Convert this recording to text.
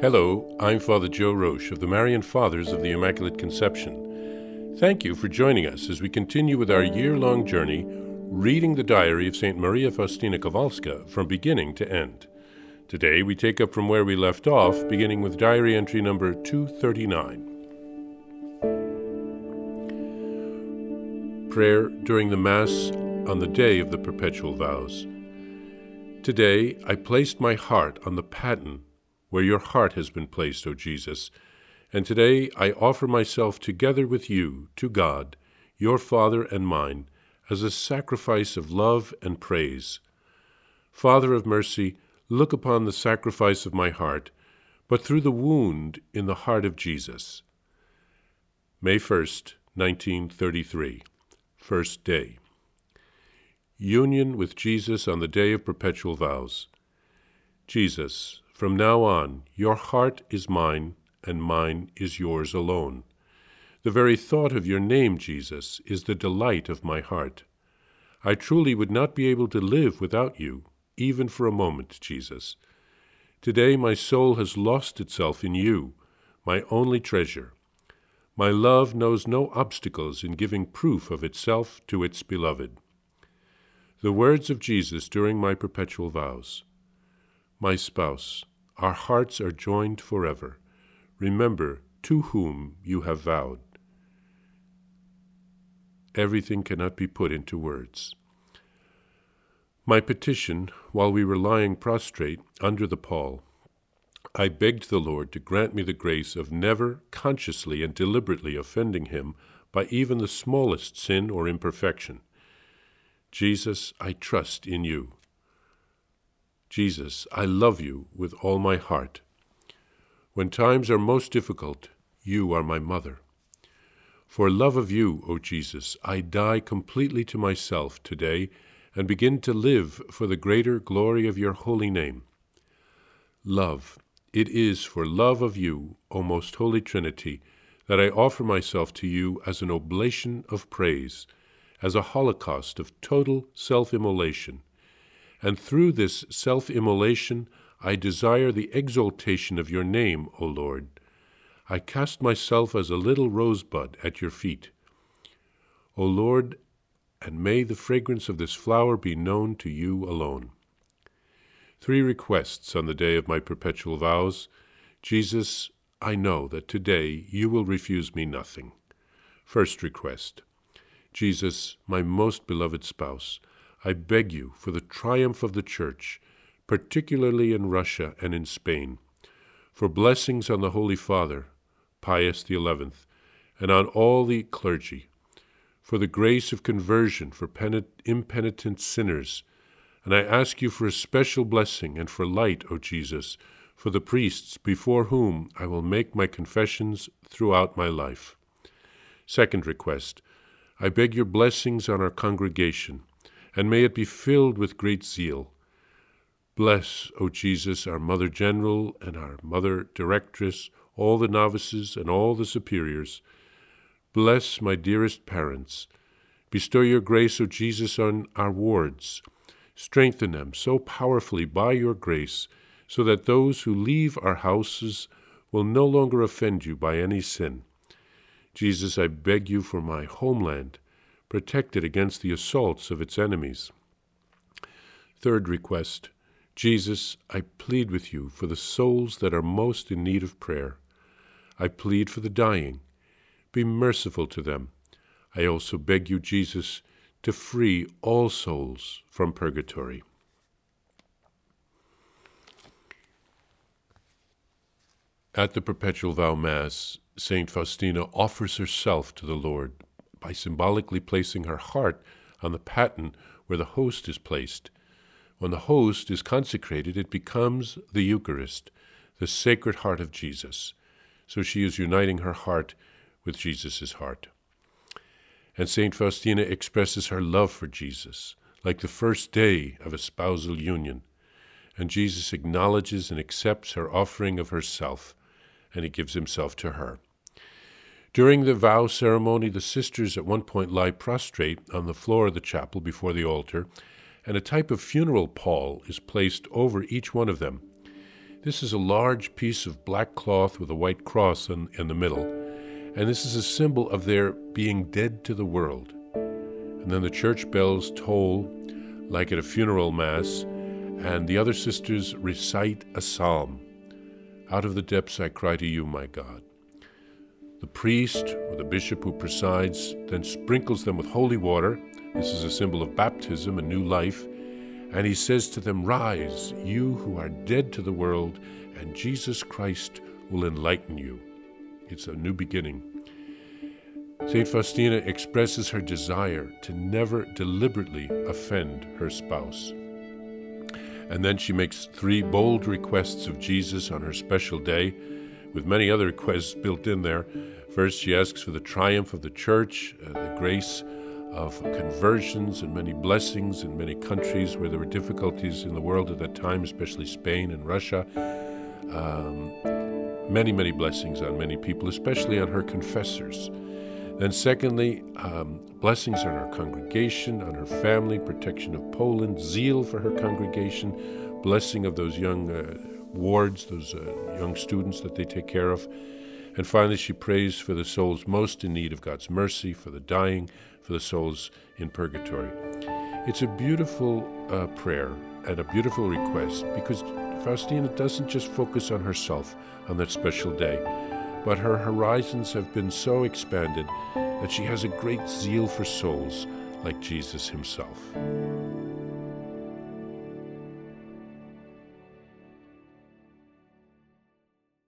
Hello, I'm Father Joe Roesch of the Marian Fathers of the Immaculate Conception. Thank you for joining us as we continue with our year long journey reading the diary of St. Maria Faustina Kowalska from beginning to end. Today we take up from where we left off, beginning with diary entry number 239. Prayer during the Mass on the day of the perpetual vows. Today I placed my heart on the paten where your heart has been placed, O Jesus. And today I offer myself together with you to God, your Father and mine, as a sacrifice of love and praise. Father of mercy, look upon the sacrifice of my heart, but through the wound in the heart of Jesus. May 1st, 1933, First Day. Union with Jesus on the Day of Perpetual Vows. Jesus, from now on, your heart is mine, and mine is yours alone. The very thought of your name, Jesus, is the delight of my heart. I truly would not be able to live without you, even for a moment, Jesus. Today my soul has lost itself in you, my only treasure. My love knows no obstacles in giving proof of itself to its beloved. The words of Jesus during my perpetual vows. My spouse, our hearts are joined forever. Remember to whom you have vowed. Everything cannot be put into words. My petition, while we were lying prostrate under the pall, I begged the Lord to grant me the grace of never consciously and deliberately offending him by even the smallest sin or imperfection. Jesus, I trust in you. Jesus, I love you with all my heart. When times are most difficult, you are my mother. For love of you, O Jesus, I die completely to myself today and begin to live for the greater glory of your holy name. Love, it is for love of you, O most holy Trinity, that I offer myself to you as an oblation of praise, as a holocaust of total self immolation and through this self immolation I desire the exaltation of your name, O Lord. I cast myself as a little rosebud at your feet. O Lord, and may the fragrance of this flower be known to you alone. Three requests on the day of my perpetual vows. Jesus, I know that today you will refuse me nothing. First request Jesus, my most beloved spouse, I beg you, for the triumph of the Church, particularly in Russia and in Spain, for blessings on the Holy Father, Pius XI, and on all the clergy, for the grace of conversion for impenitent sinners, and I ask you for a special blessing and for light, O Jesus, for the priests before whom I will make my confessions throughout my life. Second request, I beg your blessings on our congregation and may it be filled with great zeal. Bless, O Jesus, our Mother General and our Mother Directress, all the novices and all the superiors. Bless my dearest parents. Bestow your grace, O Jesus, on our wards. Strengthen them so powerfully by your grace, so that those who leave our houses will no longer offend you by any sin. Jesus, I beg you for my homeland protected against the assaults of its enemies. Third request Jesus, I plead with you for the souls that are most in need of prayer. I plead for the dying. Be merciful to them. I also beg you, Jesus, to free all souls from purgatory. At the Perpetual Vow Mass, St. Faustina offers herself to the Lord by symbolically placing her heart on the paten where the host is placed. When the host is consecrated, it becomes the Eucharist, the sacred heart of Jesus. So she is uniting her heart with Jesus' heart. And St. Faustina expresses her love for Jesus, like the first day of a spousal union. And Jesus acknowledges and accepts her offering of herself, and he gives himself to her. During the vow ceremony, the sisters at one point lie prostrate on the floor of the chapel before the altar, and a type of funeral pall is placed over each one of them. This is a large piece of black cloth with a white cross in, in the middle, and this is a symbol of their being dead to the world. And then the church bells toll like at a funeral mass, and the other sisters recite a psalm. Out of the depths I cry to you, my God. The priest or the bishop who presides then sprinkles them with holy water. This is a symbol of baptism, a new life. And he says to them, Rise, you who are dead to the world, and Jesus Christ will enlighten you. It's a new beginning. St. Faustina expresses her desire to never deliberately offend her spouse. And then she makes three bold requests of Jesus on her special day, with many other requests built in there. First, she asks for the triumph of the church, uh, the grace of conversions and many blessings in many countries where there were difficulties in the world at that time, especially Spain and Russia. Um, many, many blessings on many people, especially on her confessors. Then, secondly, um, blessings on her congregation, on her family, protection of Poland, zeal for her congregation, blessing of those young uh, wards, those uh, young students that they take care of. And finally, she prays for the souls most in need of God's mercy, for the dying, for the souls in purgatory. It's a beautiful uh, prayer and a beautiful request because Faustina doesn't just focus on herself on that special day but her horizons have been so expanded that she has a great zeal for souls like Jesus himself.